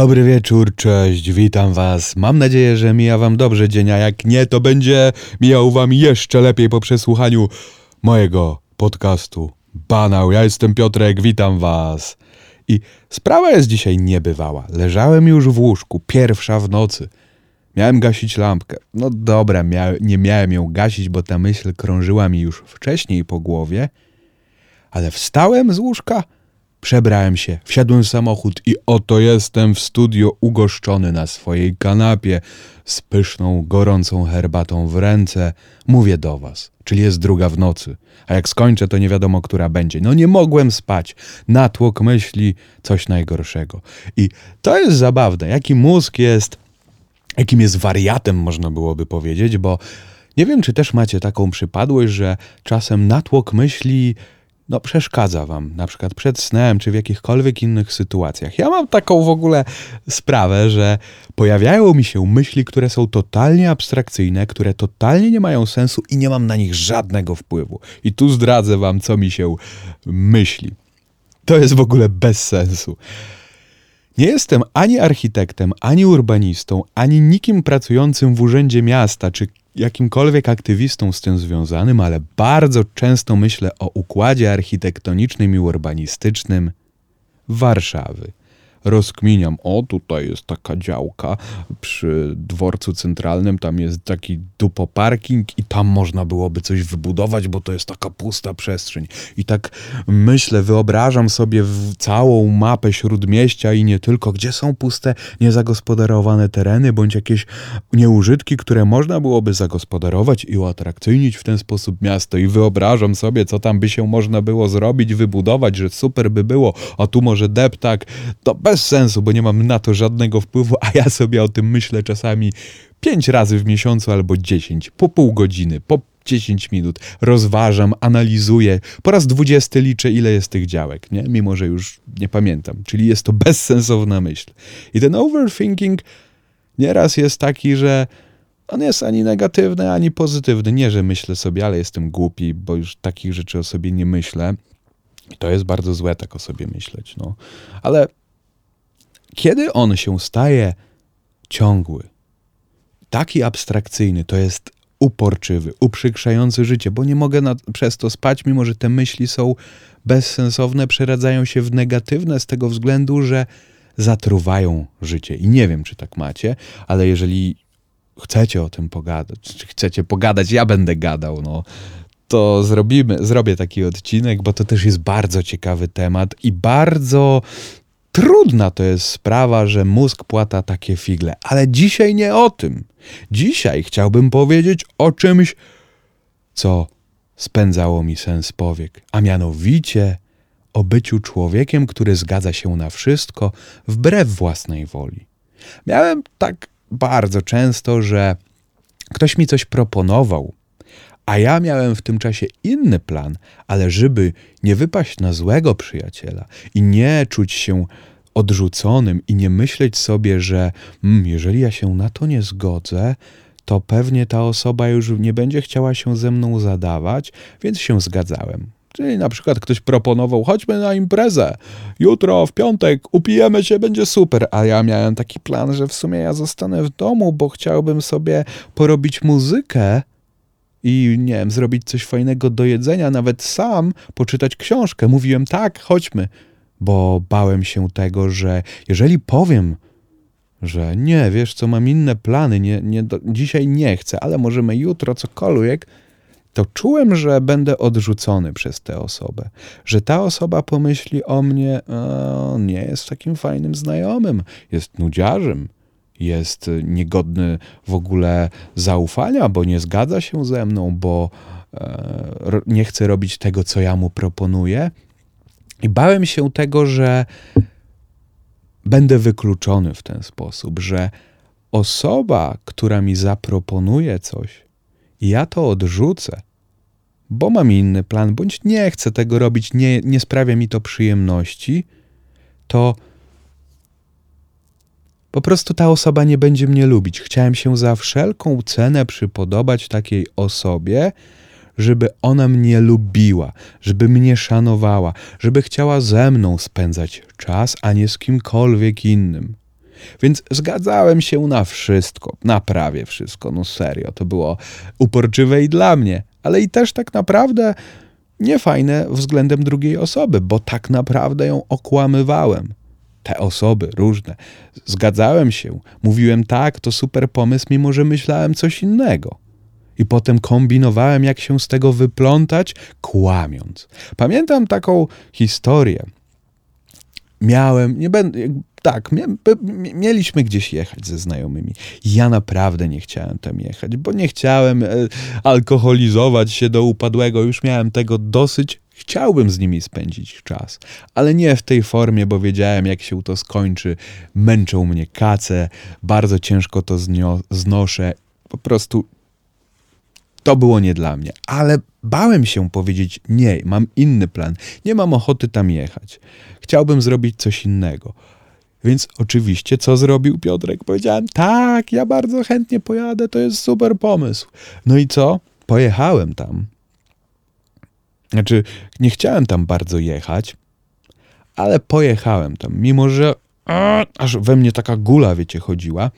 Dobry wieczór, cześć, witam was. Mam nadzieję, że mija wam dobrze dzień, a jak nie, to będzie mijał wam jeszcze lepiej po przesłuchaniu mojego podcastu Banał. Ja jestem Piotrek, witam was. I sprawa jest dzisiaj niebywała. Leżałem już w łóżku, pierwsza w nocy. Miałem gasić lampkę. No dobra, mia nie miałem ją gasić, bo ta myśl krążyła mi już wcześniej po głowie, ale wstałem z łóżka Przebrałem się, wsiadłem w samochód i oto jestem w studio ugoszczony na swojej kanapie z pyszną, gorącą herbatą w ręce. Mówię do was, czyli jest druga w nocy, a jak skończę, to nie wiadomo, która będzie. No nie mogłem spać. Natłok myśli, coś najgorszego. I to jest zabawne, jaki mózg jest, jakim jest wariatem, można byłoby powiedzieć, bo nie wiem, czy też macie taką przypadłość, że czasem natłok myśli no, przeszkadza wam, na przykład przed snem, czy w jakichkolwiek innych sytuacjach. Ja mam taką w ogóle sprawę, że pojawiają mi się myśli, które są totalnie abstrakcyjne, które totalnie nie mają sensu i nie mam na nich żadnego wpływu. I tu zdradzę wam, co mi się myśli. To jest w ogóle bez sensu. Nie jestem ani architektem, ani urbanistą, ani nikim pracującym w urzędzie miasta czy jakimkolwiek aktywistą z tym związanym, ale bardzo często myślę o układzie architektonicznym i urbanistycznym Warszawy rozkminiam, o tutaj jest taka działka przy dworcu centralnym, tam jest taki dupo parking i tam można byłoby coś wybudować, bo to jest taka pusta przestrzeń. I tak myślę, wyobrażam sobie całą mapę śródmieścia i nie tylko, gdzie są puste, niezagospodarowane tereny, bądź jakieś nieużytki, które można byłoby zagospodarować i uatrakcyjnić w ten sposób miasto. I wyobrażam sobie, co tam by się można było zrobić, wybudować, że super by było, a tu może deptak, to bez sensu, bo nie mam na to żadnego wpływu, a ja sobie o tym myślę czasami pięć razy w miesiącu albo dziesięć, po pół godziny, po 10 minut. Rozważam, analizuję. Po raz dwudziesty liczę, ile jest tych działek, nie? Mimo, że już nie pamiętam. Czyli jest to bezsensowna myśl. I ten overthinking nieraz jest taki, że on jest ani negatywny, ani pozytywny. Nie, że myślę sobie, ale jestem głupi, bo już takich rzeczy o sobie nie myślę. I to jest bardzo złe tak o sobie myśleć, no. Ale kiedy on się staje ciągły, taki abstrakcyjny, to jest uporczywy, uprzykrzający życie, bo nie mogę na, przez to spać, mimo że te myśli są bezsensowne, przeradzają się w negatywne z tego względu, że zatruwają życie. I nie wiem, czy tak macie, ale jeżeli chcecie o tym pogadać, czy chcecie pogadać, ja będę gadał, no, to zrobimy, zrobię taki odcinek, bo to też jest bardzo ciekawy temat i bardzo Trudna to jest sprawa, że mózg płata takie figle, ale dzisiaj nie o tym. Dzisiaj chciałbym powiedzieć o czymś, co spędzało mi sens powiek, a mianowicie o byciu człowiekiem, który zgadza się na wszystko wbrew własnej woli. Miałem tak bardzo często, że ktoś mi coś proponował, a ja miałem w tym czasie inny plan, ale żeby nie wypaść na złego przyjaciela i nie czuć się odrzuconym i nie myśleć sobie, że mm, jeżeli ja się na to nie zgodzę, to pewnie ta osoba już nie będzie chciała się ze mną zadawać, więc się zgadzałem. Czyli na przykład ktoś proponował, chodźmy na imprezę, jutro w piątek upijemy się, będzie super. A ja miałem taki plan, że w sumie ja zostanę w domu, bo chciałbym sobie porobić muzykę i nie wiem, zrobić coś fajnego do jedzenia, nawet sam poczytać książkę. Mówiłem tak, chodźmy, bo bałem się tego, że jeżeli powiem, że nie, wiesz co, mam inne plany, nie, nie, dzisiaj nie chcę, ale możemy jutro cokolwiek, to czułem, że będę odrzucony przez tę osobę. Że ta osoba pomyśli o mnie, nie jest takim fajnym znajomym, jest nudziarzem, jest niegodny w ogóle zaufania, bo nie zgadza się ze mną, bo e, nie chce robić tego, co ja mu proponuję. I bałem się tego, że będę wykluczony w ten sposób, że osoba, która mi zaproponuje coś, ja to odrzucę, bo mam inny plan, bądź nie chcę tego robić, nie, nie sprawia mi to przyjemności, to po prostu ta osoba nie będzie mnie lubić. Chciałem się za wszelką cenę przypodobać takiej osobie, żeby ona mnie lubiła, żeby mnie szanowała, żeby chciała ze mną spędzać czas, a nie z kimkolwiek innym. Więc zgadzałem się na wszystko, na prawie wszystko, no serio, to było uporczywe i dla mnie, ale i też tak naprawdę niefajne względem drugiej osoby, bo tak naprawdę ją okłamywałem. Te osoby różne. Zgadzałem się, mówiłem tak, to super pomysł, mimo że myślałem coś innego. I potem kombinowałem, jak się z tego wyplątać, kłamiąc. Pamiętam taką historię. Miałem, nie będę, tak, mieliśmy gdzieś jechać ze znajomymi. Ja naprawdę nie chciałem tam jechać, bo nie chciałem e, alkoholizować się do upadłego. Już miałem tego dosyć. Chciałbym z nimi spędzić czas, ale nie w tej formie, bo wiedziałem, jak się to skończy. Męczą mnie kace, bardzo ciężko to znoszę. Po prostu to było nie dla mnie. Ale bałem się powiedzieć: Nie, mam inny plan, nie mam ochoty tam jechać. Chciałbym zrobić coś innego. Więc oczywiście, co zrobił Piotrek? Powiedziałem, tak, ja bardzo chętnie pojadę, to jest super pomysł. No i co? Pojechałem tam. Znaczy, nie chciałem tam bardzo jechać, ale pojechałem tam, mimo że a, aż we mnie taka gula, wiecie, chodziła.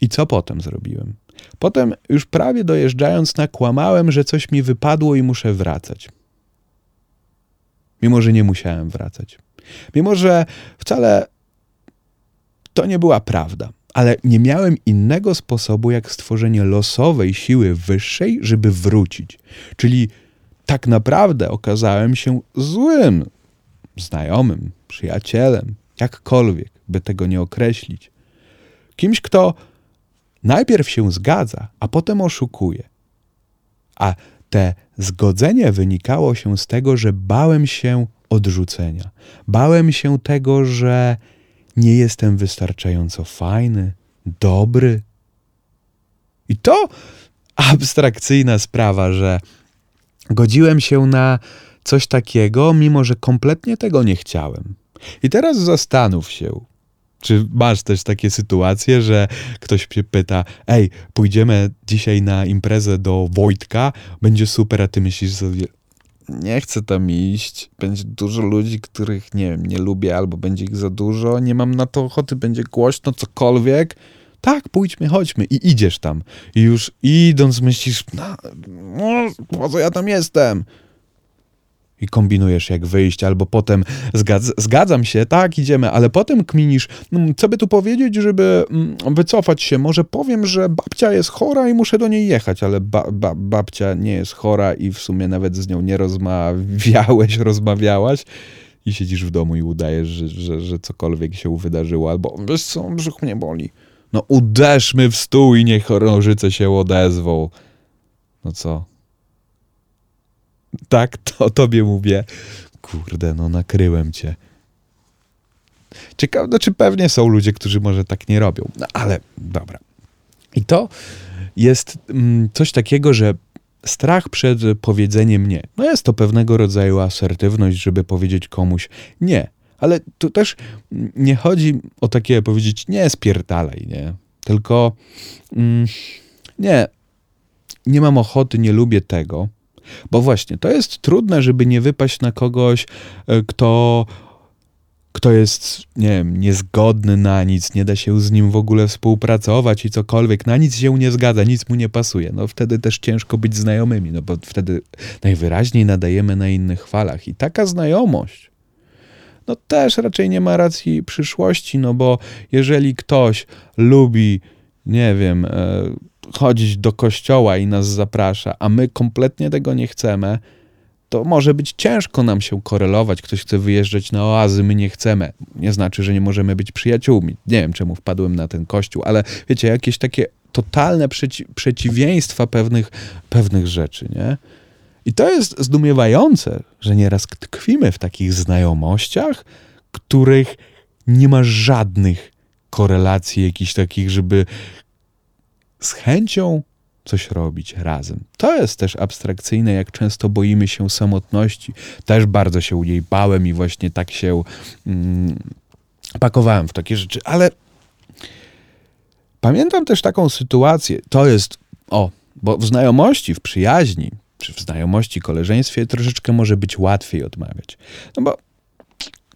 I co potem zrobiłem? Potem, już prawie dojeżdżając, nakłamałem, że coś mi wypadło i muszę wracać. Mimo, że nie musiałem wracać. Mimo, że wcale to nie była prawda, ale nie miałem innego sposobu jak stworzenie losowej siły wyższej, żeby wrócić. Czyli tak naprawdę okazałem się złym znajomym, przyjacielem, jakkolwiek by tego nie określić. Kimś, kto najpierw się zgadza, a potem oszukuje. A te zgodzenie wynikało się z tego, że bałem się odrzucenia. Bałem się tego, że nie jestem wystarczająco fajny, dobry. I to abstrakcyjna sprawa, że godziłem się na coś takiego, mimo że kompletnie tego nie chciałem. I teraz zastanów się, czy masz też takie sytuacje, że ktoś się pyta, ej, pójdziemy dzisiaj na imprezę do Wojtka, będzie super, a ty myślisz sobie, nie chcę tam iść, będzie dużo ludzi, których nie wiem, nie lubię, albo będzie ich za dużo, nie mam na to ochoty, będzie głośno, cokolwiek. Tak, pójdźmy, chodźmy i idziesz tam. I już idąc myślisz, no, no po co ja tam jestem? i kombinujesz jak wyjść, albo potem zgadz, zgadzam się, tak, idziemy, ale potem kminisz, mm, co by tu powiedzieć, żeby mm, wycofać się. Może powiem, że babcia jest chora i muszę do niej jechać, ale ba, ba, babcia nie jest chora i w sumie nawet z nią nie rozmawiałeś, rozmawiałaś i siedzisz w domu i udajesz, że, że, że cokolwiek się wydarzyło, albo wiesz co, brzuch mnie boli. No uderzmy w stół i niech chorążyce się odezwą. No co? Tak, to tobie mówię. Kurde, no nakryłem cię. Ciekawe, czy pewnie są ludzie, którzy może tak nie robią. No ale dobra. I to jest mm, coś takiego, że strach przed powiedzeniem nie. No jest to pewnego rodzaju asertywność, żeby powiedzieć komuś nie. Ale tu też nie chodzi o takie powiedzieć nie, spierdalaj, nie? Tylko mm, nie, nie mam ochoty, nie lubię tego bo właśnie, to jest trudne, żeby nie wypaść na kogoś, e, kto, kto jest, nie wiem, niezgodny na nic, nie da się z nim w ogóle współpracować i cokolwiek, na nic się nie zgadza, nic mu nie pasuje. No wtedy też ciężko być znajomymi, no bo wtedy najwyraźniej nadajemy na innych falach. I taka znajomość, no też raczej nie ma racji przyszłości, no bo jeżeli ktoś lubi, nie wiem, e, chodzić do kościoła i nas zaprasza, a my kompletnie tego nie chcemy, to może być ciężko nam się korelować. Ktoś chce wyjeżdżać na oazy, my nie chcemy. Nie znaczy, że nie możemy być przyjaciółmi. Nie wiem, czemu wpadłem na ten kościół, ale wiecie, jakieś takie totalne przeci przeciwieństwa pewnych, pewnych rzeczy, nie? I to jest zdumiewające, że nieraz tkwimy w takich znajomościach, których nie ma żadnych korelacji jakichś takich, żeby z chęcią coś robić razem. To jest też abstrakcyjne, jak często boimy się samotności. Też bardzo się u niej bałem i właśnie tak się mm, pakowałem w takie rzeczy, ale pamiętam też taką sytuację. To jest, o, bo w znajomości, w przyjaźni, czy w znajomości, koleżeństwie troszeczkę może być łatwiej odmawiać. No bo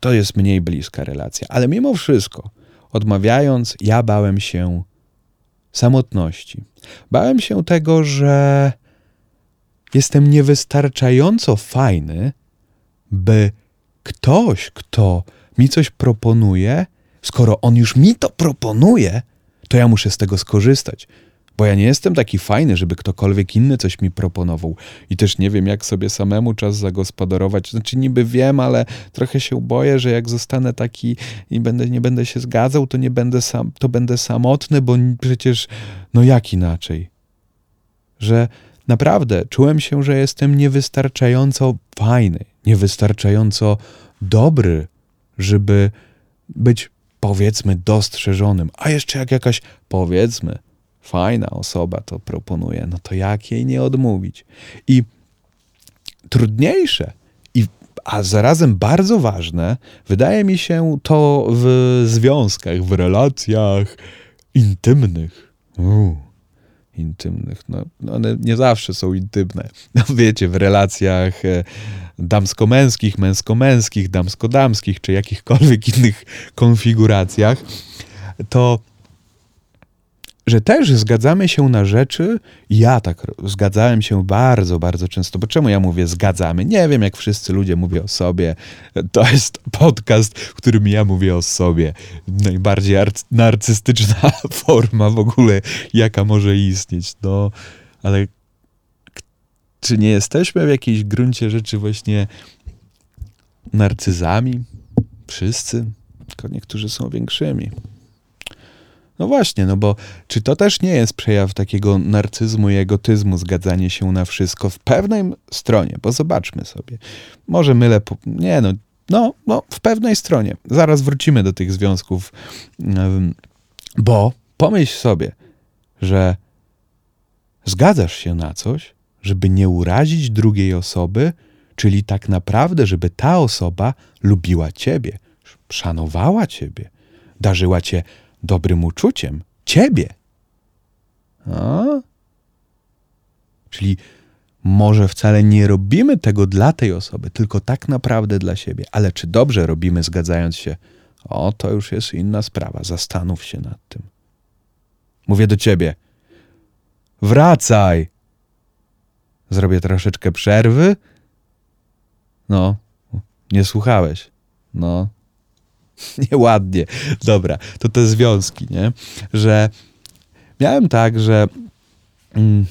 to jest mniej bliska relacja, ale mimo wszystko odmawiając, ja bałem się samotności. Bałem się tego, że jestem niewystarczająco fajny, by ktoś, kto mi coś proponuje, skoro on już mi to proponuje, to ja muszę z tego skorzystać. Bo ja nie jestem taki fajny, żeby ktokolwiek inny coś mi proponował. I też nie wiem, jak sobie samemu czas zagospodarować. Znaczy, niby wiem, ale trochę się boję, że jak zostanę taki i będę, nie będę się zgadzał, to nie będę sam, to będę samotny, bo przecież, no jak inaczej? Że naprawdę czułem się, że jestem niewystarczająco fajny, niewystarczająco dobry, żeby być powiedzmy dostrzeżonym. A jeszcze jak jakaś powiedzmy fajna osoba to proponuje, no to jak jej nie odmówić? I trudniejsze, i, a zarazem bardzo ważne, wydaje mi się to w związkach, w relacjach intymnych. Uu, intymnych. No, one nie zawsze są intymne. No, wiecie, w relacjach e, damsko-męskich, męsko-męskich, damsko-damskich, czy jakichkolwiek innych konfiguracjach, to że też zgadzamy się na rzeczy. Ja tak zgadzałem się bardzo, bardzo często. Bo czemu ja mówię zgadzamy? Nie wiem, jak wszyscy ludzie mówią o sobie. To jest podcast, w którym ja mówię o sobie. Najbardziej narcystyczna forma w ogóle, jaka może istnieć. No, ale czy nie jesteśmy w jakiejś gruncie rzeczy właśnie narcyzami? Wszyscy? Tylko niektórzy są większymi. No właśnie, no bo czy to też nie jest przejaw takiego narcyzmu i egotyzmu, zgadzanie się na wszystko w pewnej stronie? Bo zobaczmy sobie. Może mylę, po... nie no, no, no, w pewnej stronie. Zaraz wrócimy do tych związków, bo pomyśl sobie, że zgadzasz się na coś, żeby nie urazić drugiej osoby, czyli tak naprawdę, żeby ta osoba lubiła ciebie, szanowała ciebie, darzyła cię dobrym uczuciem ciebie. A? Czyli może wcale nie robimy tego dla tej osoby, tylko tak naprawdę dla siebie. Ale czy dobrze robimy, zgadzając się? O, to już jest inna sprawa. Zastanów się nad tym. Mówię do ciebie. Wracaj! Zrobię troszeczkę przerwy. No, nie słuchałeś. No, nieładnie. Dobra, to te związki, nie? Że miałem tak, że mm,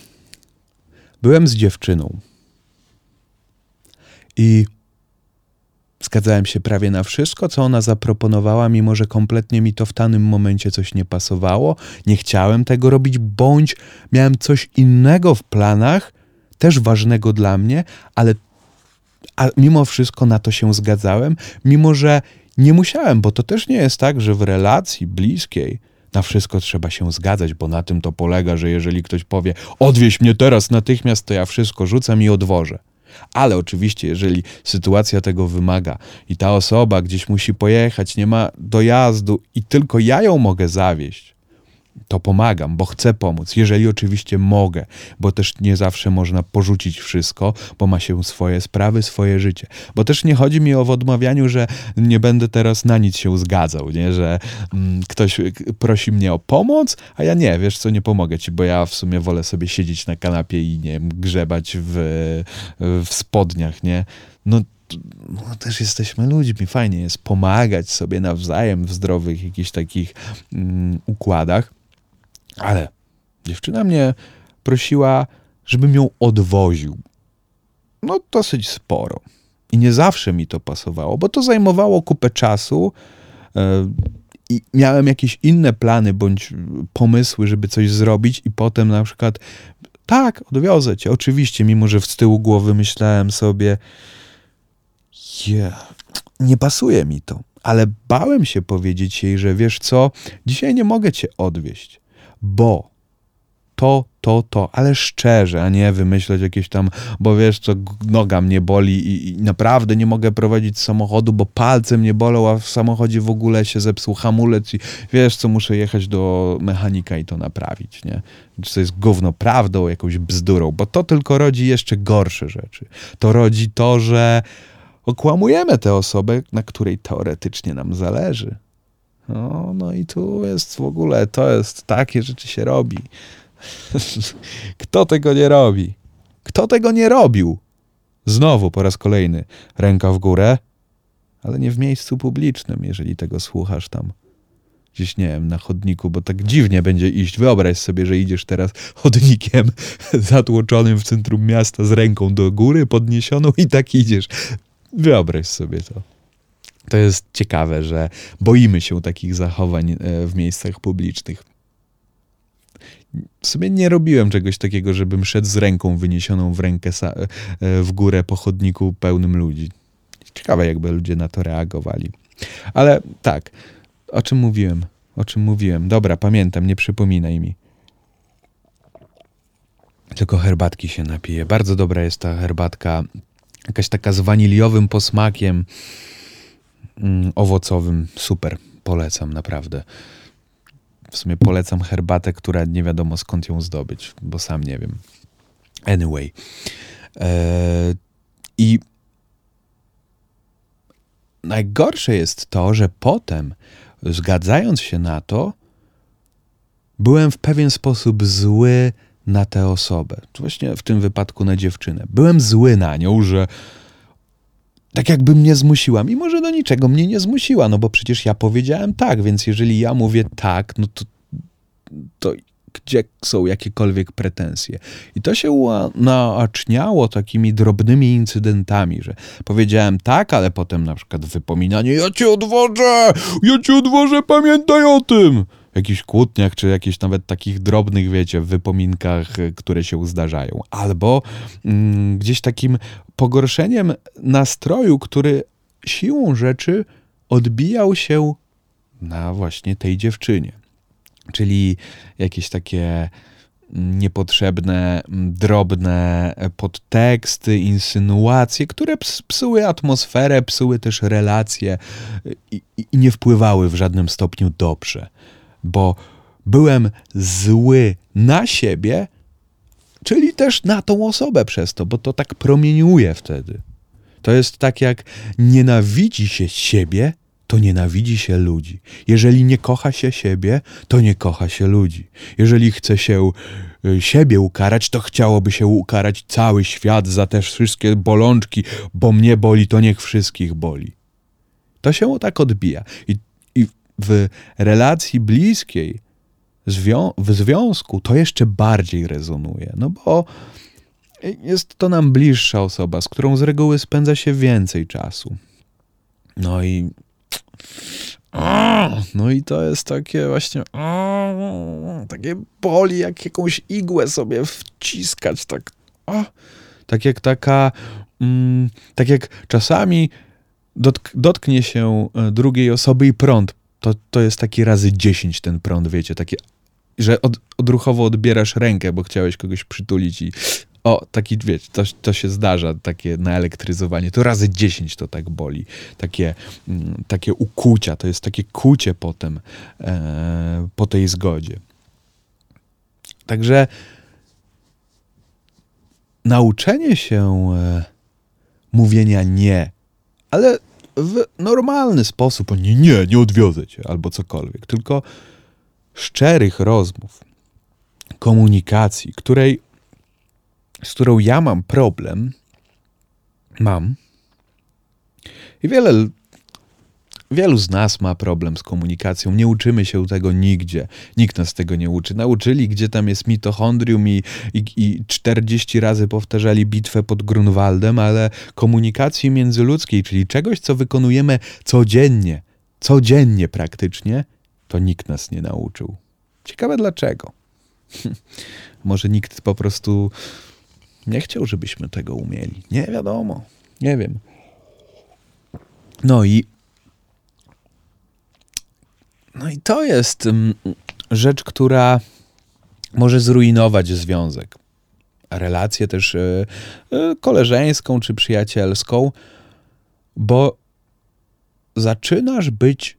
byłem z dziewczyną i zgadzałem się prawie na wszystko, co ona zaproponowała, mimo że kompletnie mi to w danym momencie coś nie pasowało. Nie chciałem tego robić, bądź miałem coś innego w planach, też ważnego dla mnie, ale mimo wszystko na to się zgadzałem, mimo że nie musiałem, bo to też nie jest tak, że w relacji bliskiej na wszystko trzeba się zgadzać, bo na tym to polega, że jeżeli ktoś powie, odwieź mnie teraz natychmiast, to ja wszystko rzucam i odwożę. Ale oczywiście, jeżeli sytuacja tego wymaga i ta osoba gdzieś musi pojechać, nie ma dojazdu i tylko ja ją mogę zawieźć, to pomagam, bo chcę pomóc, jeżeli oczywiście mogę, bo też nie zawsze można porzucić wszystko, bo ma się swoje sprawy, swoje życie. Bo też nie chodzi mi o w odmawianiu, że nie będę teraz na nic się zgadzał, nie? że mm, ktoś prosi mnie o pomoc, a ja nie, wiesz co, nie pomogę ci, bo ja w sumie wolę sobie siedzieć na kanapie i nie wiem, grzebać w, w spodniach, nie? No no, też jesteśmy ludźmi, fajnie jest pomagać sobie nawzajem w zdrowych jakichś takich mm, układach. Ale dziewczyna mnie prosiła, żebym ją odwoził. No, dosyć sporo. I nie zawsze mi to pasowało, bo to zajmowało kupę czasu yy, i miałem jakieś inne plany bądź pomysły, żeby coś zrobić, i potem na przykład, tak, odwiozę cię, oczywiście, mimo że z tyłu głowy myślałem sobie, yeah, nie pasuje mi to. Ale bałem się powiedzieć jej, że wiesz co, dzisiaj nie mogę cię odwieźć bo to, to, to, ale szczerze, a nie wymyśleć jakieś tam, bo wiesz co, noga mnie boli i, i, naprawdę nie mogę prowadzić samochodu, bo palce mnie bolą, a w samochodzie w ogóle się zepsuł hamulec i wiesz co, muszę jechać do mechanika i to naprawić, nie? Czy to jest gówno prawdą, jakąś bzdurą, bo to tylko rodzi jeszcze gorsze rzeczy. To rodzi to, że okłamujemy tę osobę, na której teoretycznie nam zależy. No, no i tu jest w ogóle, to jest, takie rzeczy się robi. Kto tego nie robi? Kto tego nie robił? Znowu po raz kolejny ręka w górę, ale nie w miejscu publicznym, jeżeli tego słuchasz tam gdzieś, nie wiem, na chodniku, bo tak dziwnie będzie iść. Wyobraź sobie, że idziesz teraz chodnikiem zatłoczonym w centrum miasta z ręką do góry podniesioną i tak idziesz. Wyobraź sobie to. To jest ciekawe, że boimy się takich zachowań e, w miejscach publicznych. W sumie nie robiłem czegoś takiego, żebym szedł z ręką wyniesioną w rękę e, w górę po chodniku pełnym ludzi. Ciekawe, jakby ludzie na to reagowali. Ale tak, o czym mówiłem? O czym mówiłem? Dobra, pamiętam, nie przypominaj mi. Tylko herbatki się napiję. Bardzo dobra jest ta herbatka. Jakaś taka z waniliowym posmakiem owocowym. Super. Polecam, naprawdę. W sumie polecam herbatę, która nie wiadomo skąd ją zdobyć, bo sam nie wiem. Anyway. Eee, I najgorsze jest to, że potem, zgadzając się na to, byłem w pewien sposób zły na tę osobę. Właśnie w tym wypadku na dziewczynę. Byłem zły na nią, że tak jakby mnie zmusiła, mimo że do niczego mnie nie zmusiła, no bo przecież ja powiedziałem tak, więc jeżeli ja mówię tak, no to, to gdzie są jakiekolwiek pretensje. I to się naaczniało takimi drobnymi incydentami, że powiedziałem tak, ale potem na przykład wypominanie, ja cię odwożę, ja cię odwożę, pamiętaj o tym. Jakichś kłótniach, czy jakichś nawet takich drobnych, wiecie, wypominkach, które się zdarzają. Albo mm, gdzieś takim pogorszeniem nastroju, który siłą rzeczy odbijał się na właśnie tej dziewczynie czyli jakieś takie niepotrzebne, drobne podteksty, insynuacje, które psuły atmosferę, psuły też relacje i, i, nie wpływały w żadnym stopniu dobrze, bo byłem zły na siebie, czyli też na tą osobę przez to, bo to tak promieniuje wtedy. To jest tak, jak nienawidzi się siebie, to nienawidzi się ludzi. Jeżeli nie kocha się siebie, to nie kocha się ludzi. Jeżeli chce się y, siebie ukarać, to chciałoby się ukarać cały świat za te wszystkie bolączki, bo mnie boli, to niech wszystkich boli. To się tak odbija. I, w relacji bliskiej, w związku, to jeszcze bardziej rezonuje. No bo jest to nam bliższa osoba, z którą z reguły spędza się więcej czasu. No i no i to jest takie właśnie takie boli, jak jakąś igłę sobie wciskać, tak tak jak taka mm, tak jak czasami dotk dotknie się e, drugiej osoby i prąd, to, to jest taki razy 10 ten prąd, wiecie, takie że od, odruchowo odbierasz rękę, bo chciałeś kogoś przytulić i o, taki, wiecie, to, to się zdarza, takie naelektryzowanie. To razy 10 to tak boli. Takie, mm, takie ukucia, to jest takie kucie potem e, po tej zgodzie. Także nauczenie się e, mówienia nie, ale w normalny sposób, nie, nie, nie odwiozę cię, albo cokolwiek, tylko szczerych rozmów, komunikacji, której z którą ja mam problem, mam. I wiele, wielu z nas ma problem z komunikacją. Nie uczymy się tego nigdzie. Nikt nas tego nie uczy. Nauczyli, gdzie tam jest mitochondrium i, i, i 40 razy powtarzali bitwę pod Grunwaldem, ale komunikacji międzyludzkiej, czyli czegoś, co wykonujemy codziennie, codziennie praktycznie, to nikt nas nie nauczył. Ciekawe dlaczego. Może nikt po prostu nie chciał, żebyśmy tego umieli. Nie wiadomo. Nie wiem. No i. No i to jest mm, rzecz, która może zrujnować związek. Relację też e, e, koleżeńską czy przyjacielską, bo zaczynasz być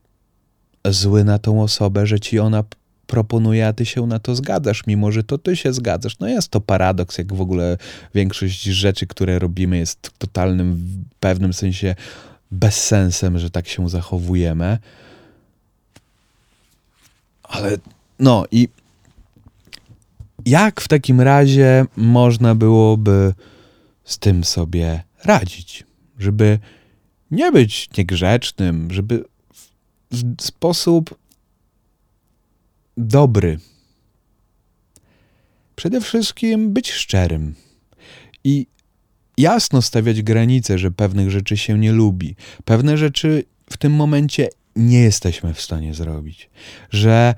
zły na tą osobę, że ci ona proponuje, a ty się na to zgadzasz, mimo że to ty się zgadzasz. No jest to paradoks, jak w ogóle większość rzeczy, które robimy, jest totalnym, w pewnym sensie bezsensem, że tak się zachowujemy. Ale no i jak w takim razie można byłoby z tym sobie radzić, żeby nie być niegrzecznym, żeby w sposób dobry przede wszystkim być szczerym i jasno stawiać granice, że pewnych rzeczy się nie lubi, pewne rzeczy w tym momencie nie jesteśmy w stanie zrobić, że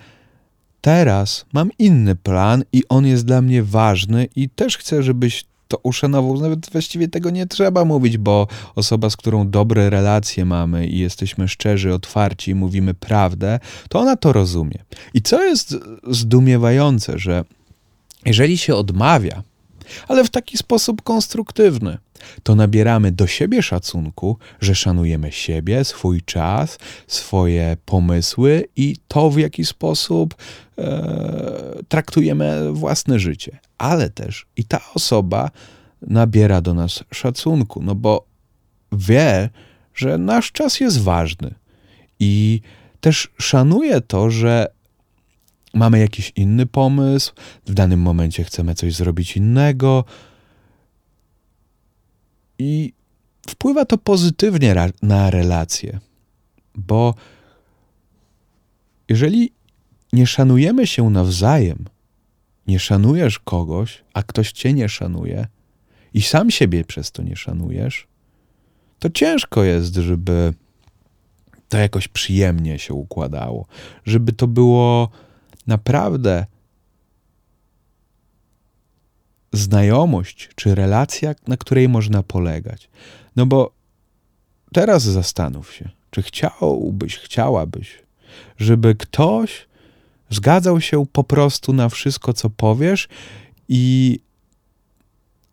teraz mam inny plan i on jest dla mnie ważny i też chcę, żebyś to uszanował. Nawet właściwie tego nie trzeba mówić, bo osoba, z którą dobre relacje mamy i jesteśmy szczerzy, otwarci i mówimy prawdę, to ona to rozumie. I co jest zdumiewające, że jeżeli się odmawia, ale w taki sposób konstruktywny, to nabieramy do siebie szacunku, że szanujemy siebie, swój czas, swoje pomysły i to, w jaki sposób e, traktujemy własne życie. Ale też i ta osoba nabiera do nas szacunku, no bo wie, że nasz czas jest ważny i też szanuje to, że mamy jakiś inny pomysł, w danym momencie chcemy coś zrobić innego? I wpływa to pozytywnie na relacje, bo jeżeli nie szanujemy się nawzajem, nie szanujesz kogoś, a ktoś cię nie szanuje i sam siebie przez to nie szanujesz, to ciężko jest, żeby to jakoś przyjemnie się układało, żeby to było naprawdę znajomość czy relacja, na której można polegać. No bo teraz zastanów się, czy chciałbyś, chciałabyś, żeby ktoś zgadzał się po prostu na wszystko, co powiesz i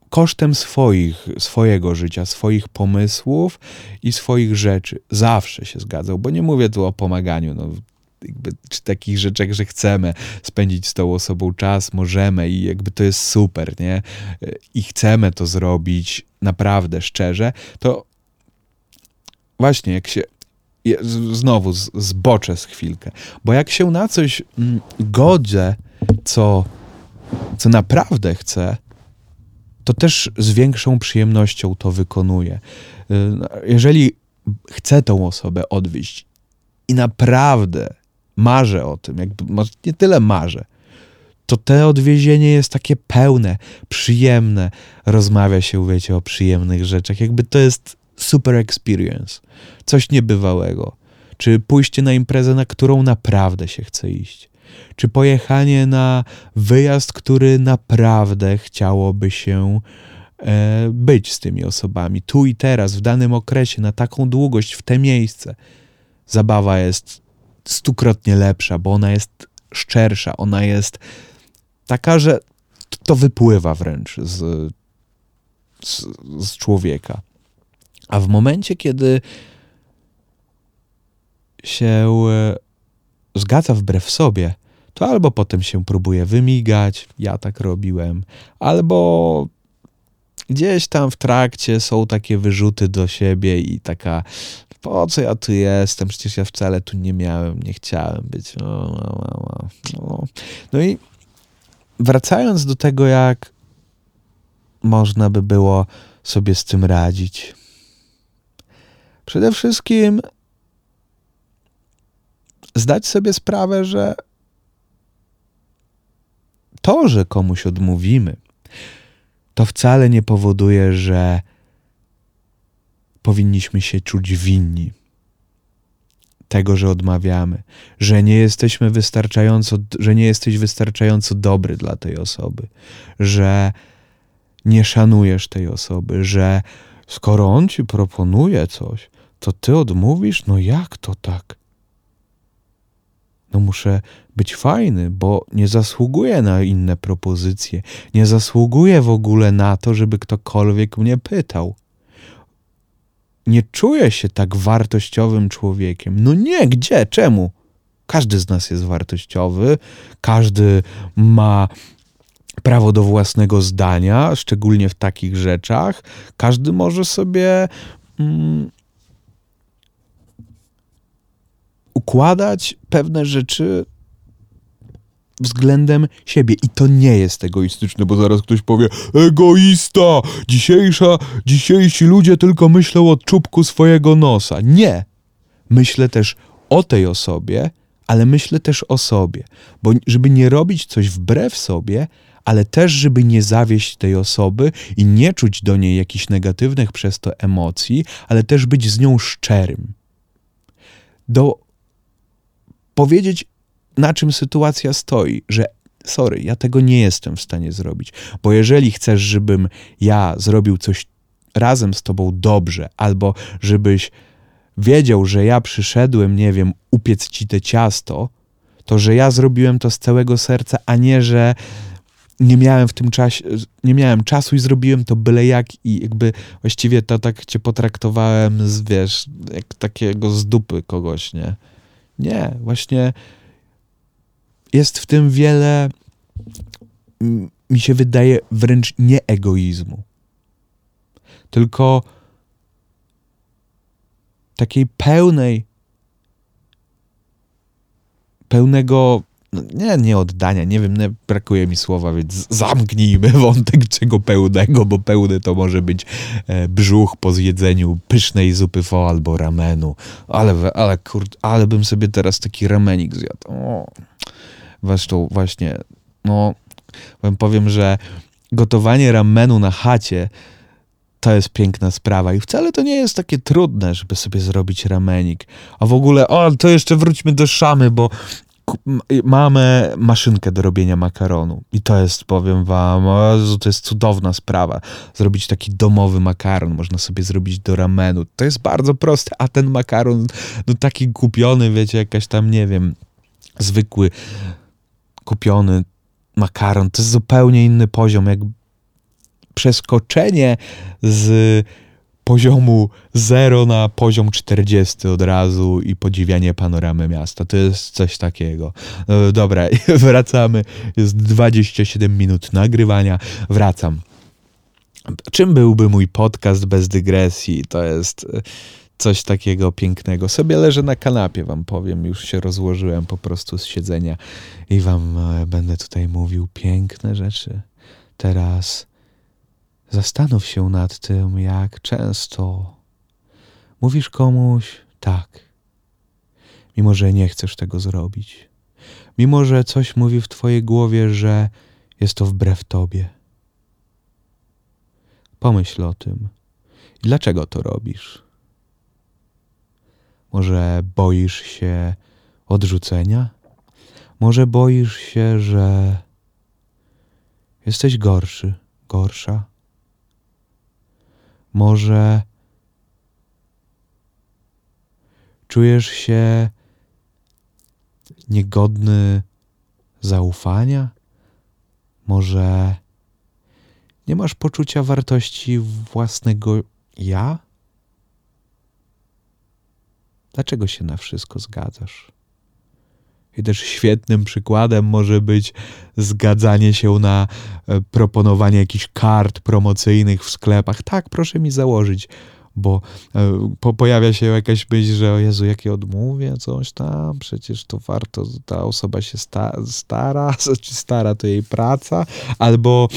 kosztem swoich, swojego życia, swoich pomysłów i swoich rzeczy. Zawsze się zgadzał, bo nie mówię tu o pomaganiu. No, jakby, czy takich rzeczach, że chcemy spędzić z tą osobą czas, możemy i jakby to jest super, nie? I chcemy to zrobić naprawdę szczerze, to właśnie jak się znowu zboczę z chwilkę, bo jak się na coś mm, godzę, co, co naprawdę chcę, to też z większą przyjemnością to wykonuję. Y, jeżeli chcę tą osobę odwieźć i naprawdę marzę o tym, jakby nie tyle marzę, to te odwiezienie jest takie pełne, przyjemne. Rozmawia się, wiecie, o przyjemnych rzeczach. Jakby to jest super experience, coś niebywałego. Czy pójście na imprezę, na którą naprawdę się chce iść. Czy pojechanie na wyjazd, który naprawdę chciałoby się e, być z tymi osobami, tu i teraz, w danym okresie, na taką długość, w te miejsce. Zabawa jest stukrotnie lepsza, bo ona jest szczersza, ona jest taka, że to wypływa wręcz z, z, z człowieka. A w momencie, kiedy się e, zgadza wbrew sobie, to albo potem się próbuje wymigać, ja tak robiłem, albo gdzieś tam w trakcie są takie wyrzuty do siebie i taka po co ja tu jestem, przecież ja wcale tu nie miałem, nie chciałem być. No, no, no, no i wracając do tego, jak można by było sobie z tym radzić. Przede wszystkim zdać sobie sprawę, że to, że komuś odmówimy, to wcale nie powoduje, że powinniśmy się czuć winni tego, że odmawiamy, że nie jesteśmy wystarczająco, że nie jesteś wystarczająco dobry dla tej osoby, że nie szanujesz tej osoby, że skoro on ci proponuje coś, to ty odmówisz? No jak to tak? No muszę być fajny, bo nie zasługuję na inne propozycje, nie zasługuję w ogóle na to, żeby ktokolwiek mnie pytał nie czuję się tak wartościowym człowiekiem. No nie, gdzie? Czemu? Każdy z nas jest wartościowy, każdy ma prawo do własnego zdania, szczególnie w takich rzeczach. Każdy może sobie mm, układać pewne rzeczy względem siebie. I to nie jest egoistyczne, bo zaraz ktoś powie: Egoista! Dzisiejsza, dzisiejsi ludzie tylko myślą o czubku swojego nosa. Nie. Myślę też o tej osobie, ale myślę też o sobie, bo żeby nie robić coś wbrew sobie, ale też, żeby nie zawieść tej osoby i nie czuć do niej jakichś negatywnych przez to emocji, ale też być z nią szczerym. Do powiedzieć, na czym sytuacja stoi, że sorry, ja tego nie jestem w stanie zrobić, bo jeżeli chcesz, żebym ja zrobił coś razem z tobą dobrze, albo żebyś wiedział, że ja przyszedłem, nie wiem, upiec ci te ciasto, to że ja zrobiłem to z całego serca, a nie, że nie miałem w tym czasie, nie miałem czasu i zrobiłem to byle jak i jakby właściwie to tak cię potraktowałem z, wiesz, jak takiego z dupy kogoś, nie? Nie, właśnie jest w tym wiele, mi się wydaje, wręcz nie egoizmu, tylko takiej pełnej, pełnego, no nie, nie oddania, nie wiem, nie, brakuje mi słowa, więc zamknijmy wątek czego pełnego, bo pełny to może być e, brzuch po zjedzeniu pysznej zupy fo albo ramenu, ale, ale kurde, ale bym sobie teraz taki ramenik zjadł. O. Zresztą właśnie, no, powiem, że gotowanie ramenu na chacie to jest piękna sprawa i wcale to nie jest takie trudne, żeby sobie zrobić ramenik. A w ogóle, o, to jeszcze wróćmy do szamy, bo mamy maszynkę do robienia makaronu i to jest, powiem wam, to jest cudowna sprawa. Zrobić taki domowy makaron, można sobie zrobić do ramenu. To jest bardzo proste, a ten makaron, no taki kupiony, wiecie, jakaś tam, nie wiem, zwykły, kupiony makaron, to jest zupełnie inny poziom, jak przeskoczenie z poziomu 0 na poziom 40 od razu i podziwianie panoramy miasta. To jest coś takiego. No, dobra, wracamy. Jest 27 minut nagrywania. Wracam. Czym byłby mój podcast bez dygresji? To jest coś takiego pięknego. Sobie leżę na kanapie, wam powiem. Już się rozłożyłem po prostu z siedzenia i wam e, będę tutaj mówił piękne rzeczy. Teraz Zastanów się nad tym, jak często mówisz komuś tak, mimo że nie chcesz tego zrobić, mimo że coś mówi w Twojej głowie, że jest to wbrew Tobie. Pomyśl o tym. Dlaczego to robisz? Może boisz się odrzucenia? Może boisz się, że jesteś gorszy, gorsza? Może czujesz się niegodny zaufania? Może nie masz poczucia wartości własnego ja? Dlaczego się na wszystko zgadzasz? I też świetnym przykładem może być zgadzanie się na e, proponowanie jakichś kart promocyjnych w sklepach. Tak, proszę mi założyć, bo e, po, pojawia się jakaś myśl, że o Jezu, jakie odmówię, coś tam, przecież to warto, ta osoba się sta, stara, czy stara to jej praca, albo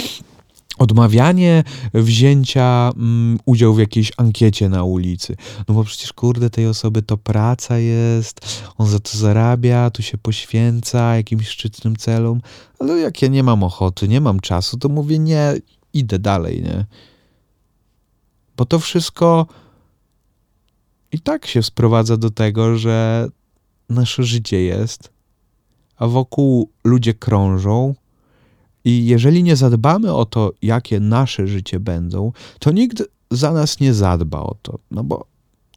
odmawianie wzięcia mm, udziału w jakiejś ankiecie na ulicy. No bo przecież kurde tej osoby to praca jest, on za to zarabia, tu się poświęca jakimś szczytnym celom, ale jak ja nie mam ochoty, nie mam czasu, to mówię nie, idę dalej, nie? Bo to wszystko i tak się sprowadza do tego, że nasze życie jest, a wokół ludzie krążą, i jeżeli nie zadbamy o to, jakie nasze życie będą, to nikt za nas nie zadba o to, no bo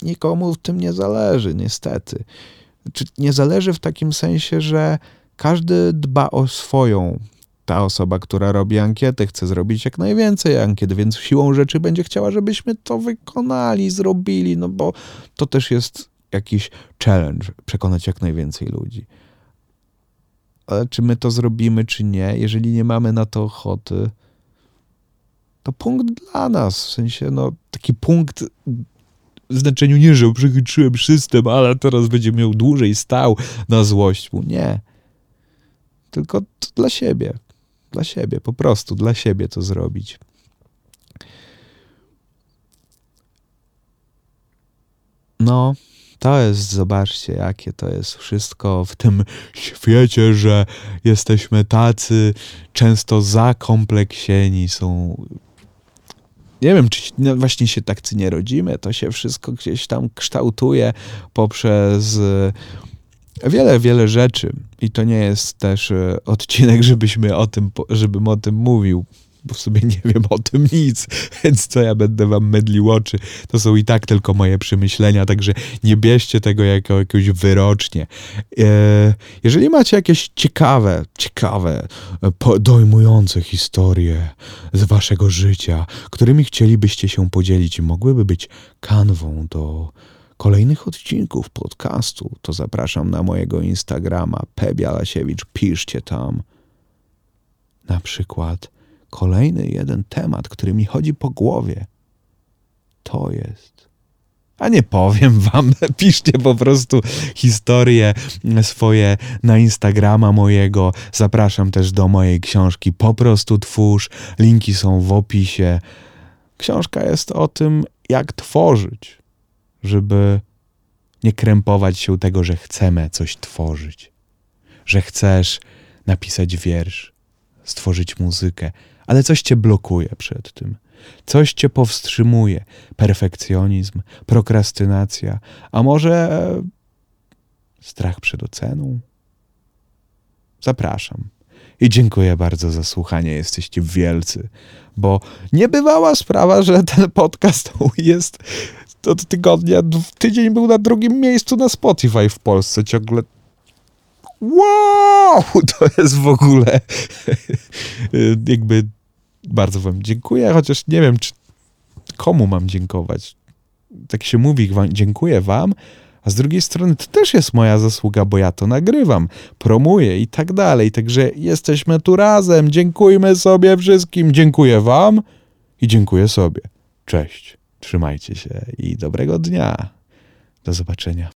nikomu w tym nie zależy, niestety. Czy nie zależy w takim sensie, że każdy dba o swoją. Ta osoba, która robi ankietę, chce zrobić jak najwięcej ankiet, więc siłą rzeczy będzie chciała, żebyśmy to wykonali, zrobili, no bo to też jest jakiś challenge przekonać jak najwięcej ludzi czy my to zrobimy, czy nie, jeżeli nie mamy na to ochoty, to punkt dla nas, w sensie, no, taki punkt w znaczeniu nie, że przechytrzyłem system, ale teraz będzie miał dłużej stał na złość mu. Nie. tylko dla siebie. Dla siebie, po prostu dla siebie to zrobić. No, to jest, zobaczcie, jakie to jest wszystko w tym świecie, że jesteśmy tacy często zakompleksieni, są. Nie wiem, czy no właśnie się tak nie rodzimy, to się wszystko gdzieś tam kształtuje poprzez e, wiele, wiele rzeczy. I to nie jest też e, odcinek, żebyśmy o tym, żebym o tym mówił, bo w sobie nie wiem o tym nic, więc co ja będę wam mydlił oczy. To są i tak tylko moje przemyślenia, także nie bierzcie tego jako jakąś wyrocznie. E, jeżeli macie jakieś ciekawe, ciekawe, e, dojmujące historie z waszego życia, którymi chcielibyście się podzielić mogłyby być kanwą do kolejnych odcinków podcastu, to zapraszam na mojego Instagrama Pebialasiewicz, piszcie tam. Na przykład kolejny jeden temat, który mi chodzi po głowie. To jest. A nie powiem wam, piszcie po prostu historie swoje na Instagrama mojego. Zapraszam też do mojej książki Po prostu twórz. Linki są w opisie. Książka jest o tym, jak tworzyć, żeby nie krępować się tego, że chcemy coś tworzyć, że chcesz napisać wiersz, stworzyć muzykę, ale coś cię blokuje przed tym. Coś cię powstrzymuje. Perfekcjonizm, prokrastynacja, a może strach przed oceną? Zapraszam. I dziękuję bardzo za słuchanie. Jesteście wielcy, bo niebywała sprawa, że ten podcast jest od tygodnia, tydzień był na drugim miejscu na Spotify w Polsce. Ciągle Wow! To jest w ogóle jakby bardzo wam dziękuję, chociaż nie wiem, czy komu mam dziękować. Tak się mówi, dziękuję wam, a z drugiej strony to też jest moja zasługa, bo ja to nagrywam, promuję i tak dalej. Także jesteśmy tu razem. Dziękujmy sobie wszystkim. Dziękuję wam i dziękuję sobie. Cześć. Trzymajcie się i dobrego dnia. Do zobaczenia.